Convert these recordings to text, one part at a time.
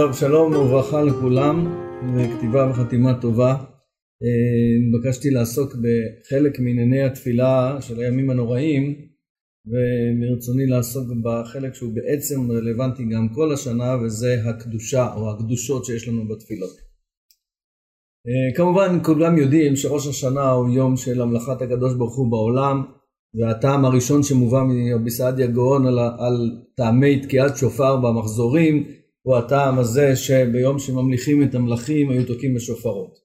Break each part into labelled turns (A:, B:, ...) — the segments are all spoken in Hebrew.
A: טוב, שלום וברכה לכולם, וכתיבה וחתימה טובה. נתבקשתי לעסוק בחלק מענייני התפילה של הימים הנוראים, ומרצוני לעסוק בחלק שהוא בעצם רלוונטי גם כל השנה, וזה הקדושה או הקדושות שיש לנו בתפילות. כמובן כולם יודעים שראש השנה הוא יום של המלאכת הקדוש ברוך הוא בעולם, והטעם הראשון שמובא מרבי סעדיה גאון על, על טעמי תקיעת שופר במחזורים הוא הטעם הזה שביום שממליכים את המלכים היו תוקעים בשופרות.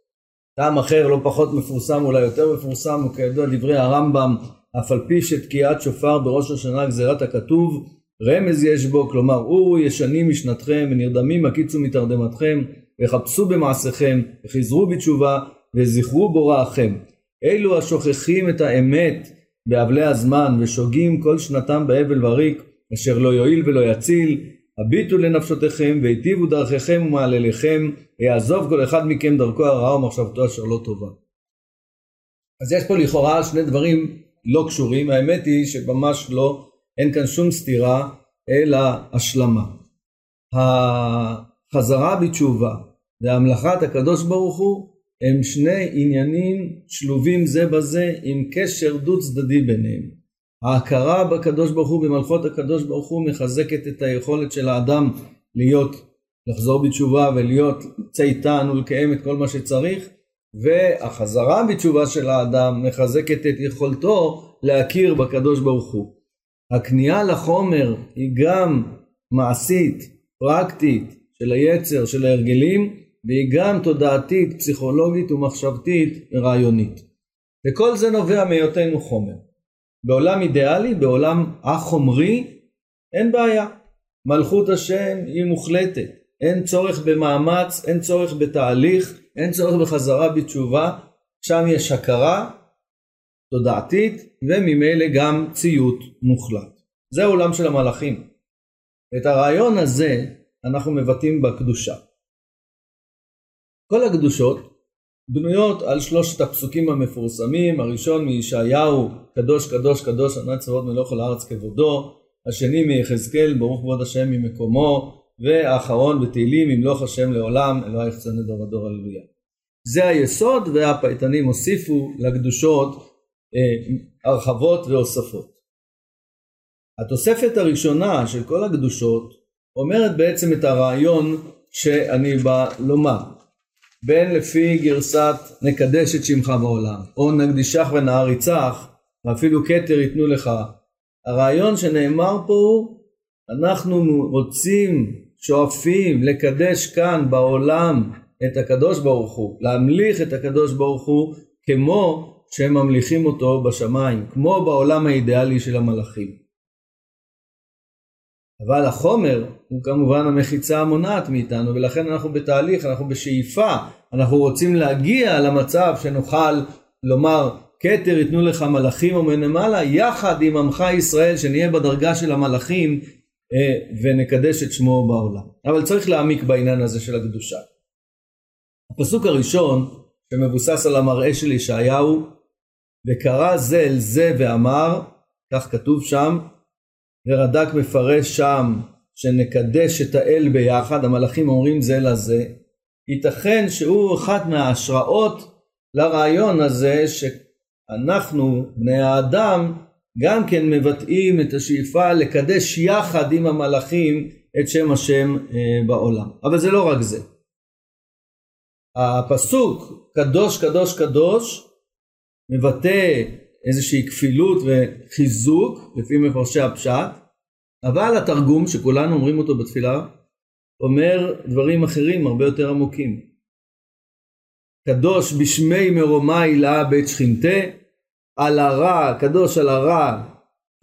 A: טעם אחר לא פחות מפורסם אולי יותר מפורסם הוא כידוע דברי הרמב"ם אף על פי שתקיעת שופר בראש השנה גזירת הכתוב רמז יש בו כלומר אורו ישנים משנתכם ונרדמים הקיצו מתרדמתכם וחפשו במעשיכם וחזרו בתשובה וזכרו בוראכם אלו השוכחים את האמת באבלי הזמן ושוגים כל שנתם באבל וריק אשר לא יועיל ולא יציל הביטו לנפשותיכם והיטיבו דרכיכם ומעלליכם ויעזוב כל אחד מכם דרכו הרעה ומחשבתו אשר לא טובה. אז יש פה לכאורה שני דברים לא קשורים האמת היא שממש לא אין כאן שום סתירה אלא השלמה. החזרה בתשובה והמלאכת הקדוש ברוך הוא הם שני עניינים שלובים זה בזה עם קשר דו צדדי ביניהם. ההכרה בקדוש ברוך הוא במלכות הקדוש ברוך הוא מחזקת את היכולת של האדם להיות לחזור בתשובה ולהיות צייתן ולקיים את כל מה שצריך והחזרה בתשובה של האדם מחזקת את יכולתו להכיר בקדוש ברוך הוא. הכניעה לחומר היא גם מעשית, פרקטית, של היצר, של ההרגלים, והיא גם תודעתית, פסיכולוגית ומחשבתית ורעיונית. וכל זה נובע מהיותנו חומר. בעולם אידיאלי, בעולם החומרי, אין בעיה. מלכות השם היא מוחלטת. אין צורך במאמץ, אין צורך בתהליך, אין צורך בחזרה בתשובה. שם יש הכרה תודעתית וממילא גם ציות מוחלט. זה העולם של המלאכים. את הרעיון הזה אנחנו מבטאים בקדושה. כל הקדושות בנויות על שלושת הפסוקים המפורסמים, הראשון מישעיהו, קדוש קדוש קדוש ענת צבאות מלוך על הארץ כבודו, השני מיחזקאל, ברוך כבוד השם ממקומו, והאחרון בתהילים, ימלוך השם לעולם, אלוהי יחצן לדור ודור הללויה. זה היסוד והפייטנים הוסיפו לקדושות אה, הרחבות והוספות. התוספת הראשונה של כל הקדושות אומרת בעצם את הרעיון שאני בא לומר. בין לפי גרסת נקדש את שמך בעולם, או נקדישך ונעריצך, ואפילו כתר ייתנו לך. הרעיון שנאמר פה הוא, אנחנו רוצים, שואפים לקדש כאן בעולם את הקדוש ברוך הוא, להמליך את הקדוש ברוך הוא כמו שהם ממליכים אותו בשמיים, כמו בעולם האידיאלי של המלאכים. אבל החומר הוא כמובן המחיצה המונעת מאיתנו ולכן אנחנו בתהליך, אנחנו בשאיפה, אנחנו רוצים להגיע למצב שנוכל לומר כתר ייתנו לך מלאכים ומנמעלה יחד עם עמך ישראל שנהיה בדרגה של המלאכים אה, ונקדש את שמו בעולם. אבל צריך להעמיק בעניין הזה של הקדושה. הפסוק הראשון שמבוסס על המראה של ישעיהו וקרא זה אל זה ואמר כך כתוב שם ורד"ק מפרש שם שנקדש את האל ביחד, המלאכים אומרים זה לזה, ייתכן שהוא אחת מההשראות לרעיון הזה שאנחנו, בני האדם, גם כן מבטאים את השאיפה לקדש יחד עם המלאכים את שם השם אה, בעולם. אבל זה לא רק זה. הפסוק קדוש קדוש קדוש מבטא איזושהי כפילות וחיזוק לפי מפרשי הפשט, אבל התרגום שכולנו אומרים אותו בתפילה אומר דברים אחרים הרבה יותר עמוקים. קדוש בשמי מרומי לה בית שכינתה, על הרע, קדוש על הרע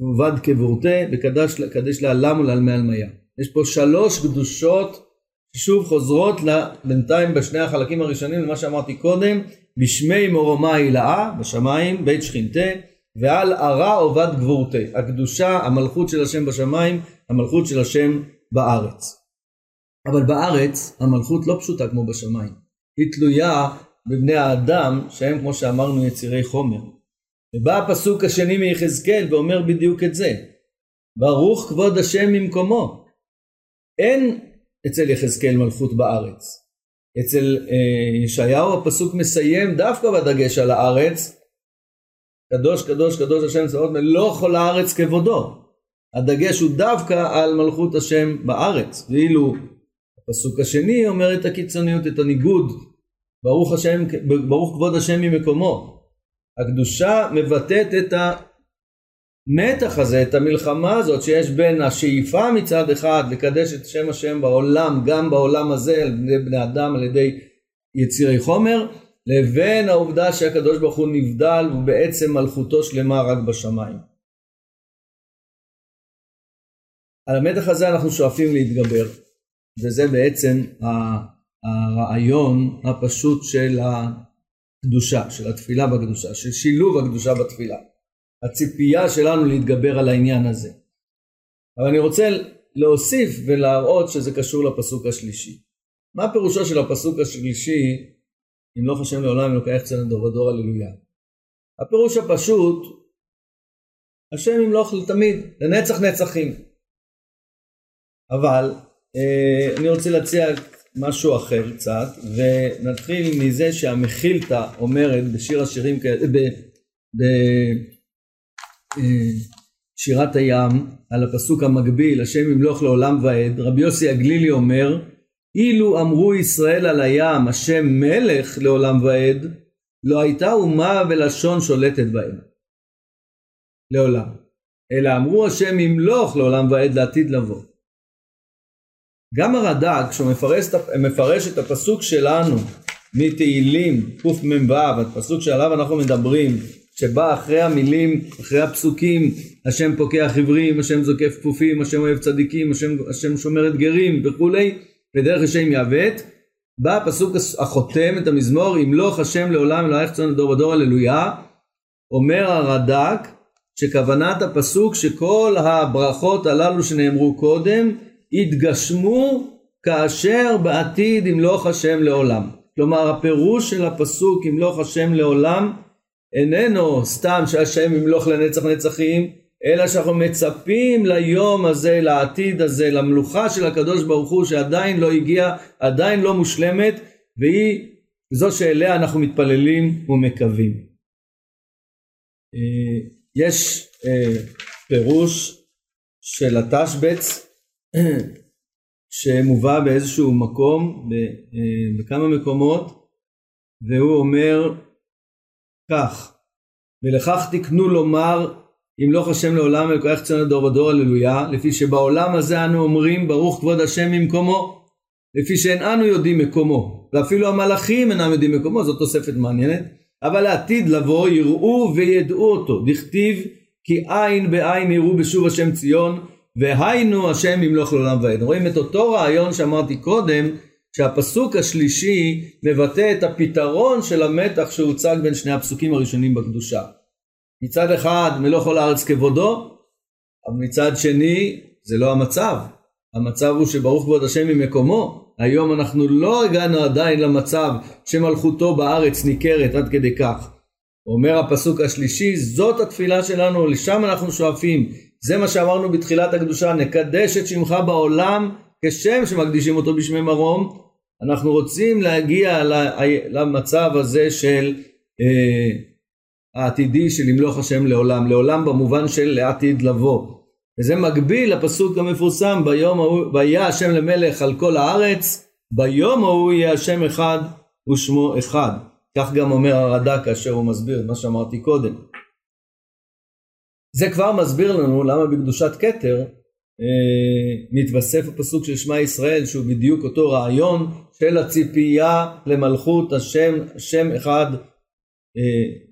A: ובד קבורתה, וקדש לעלם ולעלמי עלמיה. יש פה שלוש קדושות ששוב חוזרות בינתיים בשני החלקים הראשונים למה שאמרתי קודם, בשמי מורומי לאה בשמיים בית שכינתה ועל ערה עובד גבורתה. הקדושה המלכות של השם בשמיים המלכות של השם בארץ. אבל בארץ המלכות לא פשוטה כמו בשמיים. היא תלויה בבני האדם שהם כמו שאמרנו יצירי חומר. ובא הפסוק השני מיחזקאל ואומר בדיוק את זה. ברוך כבוד השם ממקומו. אין אצל יחזקאל מלכות בארץ. אצל אה, ישעיהו הפסוק מסיים דווקא בדגש על הארץ, קדוש קדוש קדוש השם צבאות מלוא כל הארץ כבודו. הדגש הוא דווקא על מלכות השם בארץ, ואילו הפסוק השני אומר את הקיצוניות, את הניגוד, ברוך, השם, ברוך כבוד השם ממקומו. הקדושה מבטאת את המתח הזה, את המלחמה הזאת שיש בין השאיפה מצד אחד לקדש את שם השם בעולם, גם בעולם הזה, על ידי בני אדם, על ידי יצירי חומר, לבין העובדה שהקדוש ברוך הוא נבדל ובעצם מלכותו שלמה רק בשמיים. על המתח הזה אנחנו שואפים להתגבר, וזה בעצם הרעיון הפשוט של הקדושה, של התפילה בקדושה, של שילוב הקדושה בתפילה. הציפייה שלנו להתגבר על העניין הזה. אבל אני רוצה להוסיף ולהראות שזה קשור לפסוק השלישי. מה פירושו של הפסוק השלישי, ימלוך השם לעולם אלוקי צלם דור ודור הללויה? הפירוש הפשוט, השם ימלוך לתמיד, לנצח נצחים. אבל אה, אני רוצה להציע משהו אחר קצת, ונתחיל מזה שהמחילתא אומרת בשיר השירים, בשירת אה, הים, על הפסוק המקביל, השם ימלוך לעולם ועד, רבי יוסי הגלילי אומר, אילו אמרו ישראל על הים, השם מלך לעולם ועד, לא הייתה אומה ולשון שולטת בהם. לעולם. אלא אמרו השם ימלוך לעולם ועד לעתיד לבוא. גם הרד"ק, כשהוא מפרש, מפרש את הפסוק שלנו מתהילים קמ"ו, הפסוק שעליו אנחנו מדברים, שבא אחרי המילים, אחרי הפסוקים, השם פוקח עברים, השם זוקף כפופים, השם אוהב צדיקים, השם, השם שומר את גרים וכולי, ודרך השם יעוות, בא הפסוק החותם את המזמור, ימלוך השם לעולם אלוהיך צאן לדור ודור הללויה, אומר הרד"ק שכוונת הפסוק שכל הברכות הללו שנאמרו קודם יתגשמו כאשר בעתיד ימלוך השם לעולם. כלומר הפירוש של הפסוק ימלוך השם לעולם איננו סתם שהשם ימלוך לנצח נצחים אלא שאנחנו מצפים ליום הזה, לעתיד הזה, למלוכה של הקדוש ברוך הוא שעדיין לא הגיעה, עדיין לא מושלמת והיא זו שאליה אנחנו מתפללים ומקווים. אה, יש אה, פירוש של התשבץ שמובא באיזשהו מקום, אה, בכמה מקומות, והוא אומר כך: ולכך תקנו לומר ימלוך השם לעולם ולקוח ציון לדור ודור הללויה, לפי שבעולם הזה אנו אומרים ברוך כבוד השם ממקומו, לפי שאין אנו יודעים מקומו, ואפילו המלאכים אינם יודעים מקומו, זאת תוספת מעניינת, אבל לעתיד לבוא יראו וידעו אותו, דכתיב כי עין בעין יראו בשוב השם ציון והיינו השם ימלוך לעולם ועד. רואים את אותו רעיון שאמרתי קודם, שהפסוק השלישי מבטא את הפתרון של המתח שהוצג בין שני הפסוקים הראשונים בקדושה. מצד אחד מלוך כל הארץ כבודו, אבל מצד שני זה לא המצב. המצב הוא שברוך כבוד השם ממקומו. היום אנחנו לא הגענו עדיין למצב שמלכותו בארץ ניכרת עד כדי כך. אומר הפסוק השלישי, זאת התפילה שלנו, לשם אנחנו שואפים. זה מה שאמרנו בתחילת הקדושה, נקדש את שמך בעולם כשם שמקדישים אותו בשמי מרום. אנחנו רוצים להגיע למצב הזה של אה, העתידי של ימלוך השם לעולם, לעולם במובן של לעתיד לבוא. וזה מקביל לפסוק המפורסם ביום ההוא, ויהיה השם למלך על כל הארץ, ביום ההוא יהיה השם אחד ושמו אחד. כך גם אומר הרד"ק כאשר הוא מסביר את מה שאמרתי קודם. זה כבר מסביר לנו למה בקדושת כתר מתווסף הפסוק של שמע ישראל שהוא בדיוק אותו רעיון של הציפייה למלכות השם, שם אחד אה,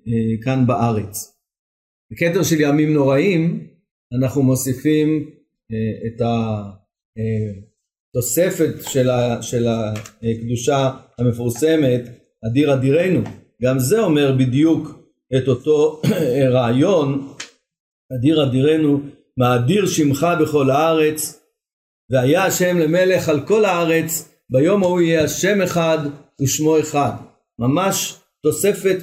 A: אה, כאן בארץ. בכתר של ימים נוראים אנחנו מוסיפים אה, את התוספת של, ה, של הקדושה המפורסמת אדיר אדירנו גם זה אומר בדיוק את אותו רעיון אדיר אדירנו מאדיר שמך בכל הארץ והיה השם למלך על כל הארץ ביום ההוא יהיה השם אחד ושמו אחד. ממש תוספת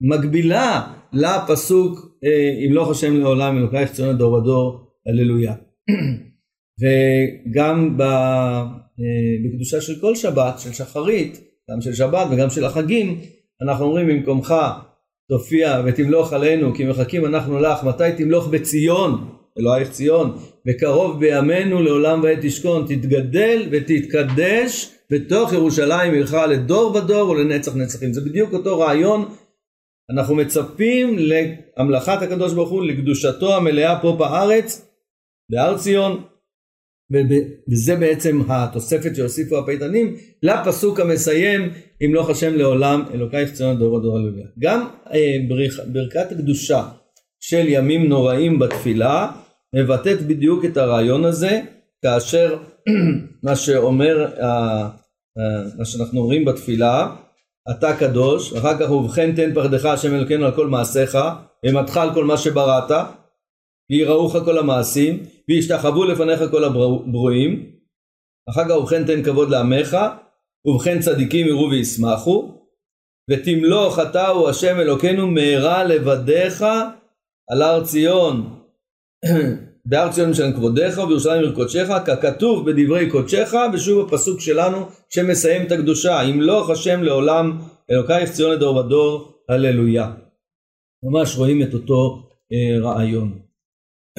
A: מקבילה לפסוק ימלוך השם לעולם אלוקייך ציון הדור ודור הללויה. וגם אה, בקדושה של כל שבת, של שחרית, גם של שבת וגם של החגים, אנחנו אומרים במקומך תופיע ותמלוך עלינו כי מחכים אנחנו לך מתי תמלוך בציון אלוהיך ציון וקרוב בימינו לעולם ועת תשכון תתגדל ותתקדש בתוך ירושלים עירך לדור ודור ולנצח נצחים זה בדיוק אותו רעיון אנחנו מצפים להמלכת הקדוש ברוך הוא לקדושתו המלאה פה בארץ בהר ציון וזה בעצם התוספת שהוסיפו הפייטנים לפסוק המסיים ימלוך השם לעולם אלוקייך ציון דור ודור הללויה. גם אה, ברכת הקדושה של ימים נוראים בתפילה מבטאת בדיוק את הרעיון הזה כאשר מה שאומר מה שאנחנו אומרים בתפילה אתה קדוש אחר כך ובכן תן פחדך השם אלוקינו על כל מעשיך ומתך על כל מה שבראת ויראוך כל המעשים וישתחוו לפניך כל הברואים. אחר כך ובכן תן כבוד לעמך ובכן צדיקים יראו וישמחו ותמלוך אתה הוא השם אלוקינו מהרה לבדיך על הר ציון בהר ציון משלם כבודיך ובירושלים עיר קודשך ככתוב בדברי קודשך ושוב הפסוק שלנו שמסיים את הקדושה ימלוך השם לעולם אלוקייך ציון לדור ודור הללויה. ממש רואים את אותו אה, רעיון.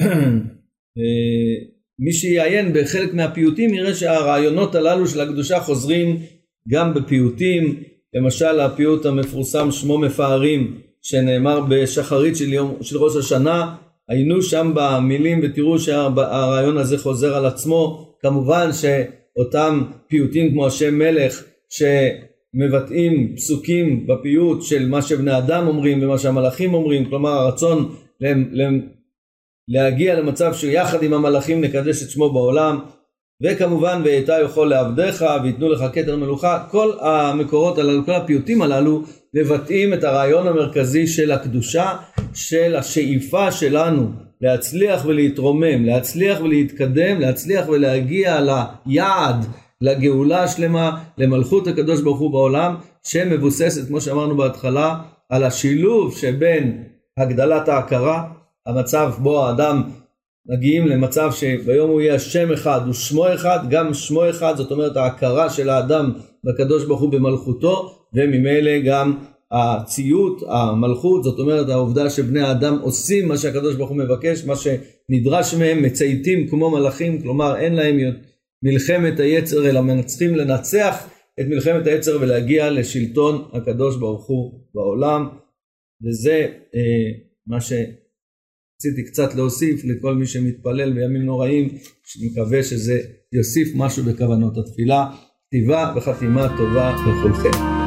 A: אה, מי שיעיין בחלק מהפיוטים יראה שהרעיונות הללו של הקדושה חוזרים גם בפיוטים, למשל הפיוט המפורסם שמו מפארים שנאמר בשחרית של, יום, של ראש השנה, היינו שם במילים ותראו שהרעיון הזה חוזר על עצמו, כמובן שאותם פיוטים כמו השם מלך שמבטאים פסוקים בפיוט של מה שבני אדם אומרים ומה שהמלאכים אומרים, כלומר הרצון להגיע למצב שיחד עם המלאכים נקדש את שמו בעולם. וכמובן ואיתה יכול לעבדיך ויתנו לך כתר מלוכה. כל המקורות הללו כל הפיוטים הללו מבטאים את הרעיון המרכזי של הקדושה של השאיפה שלנו להצליח ולהתרומם להצליח ולהתקדם להצליח ולהגיע ליעד לגאולה השלמה למלכות הקדוש ברוך הוא בעולם שמבוססת כמו שאמרנו בהתחלה על השילוב שבין הגדלת ההכרה המצב בו האדם מגיעים למצב שביום הוא יהיה שם אחד ושמו אחד, גם שמו אחד, זאת אומרת ההכרה של האדם בקדוש ברוך הוא במלכותו, וממילא גם הציות, המלכות, זאת אומרת העובדה שבני האדם עושים מה שהקדוש ברוך הוא מבקש, מה שנדרש מהם, מצייתים כמו מלאכים, כלומר אין להם מלחמת היצר אלא מנצחים לנצח את מלחמת היצר ולהגיע לשלטון הקדוש ברוך הוא בעולם, וזה אה, מה ש... רציתי קצת להוסיף לכל מי שמתפלל בימים נוראים, מקווה שזה יוסיף משהו בכוונות התפילה. כתיבה וחתימה טובה לכולכם.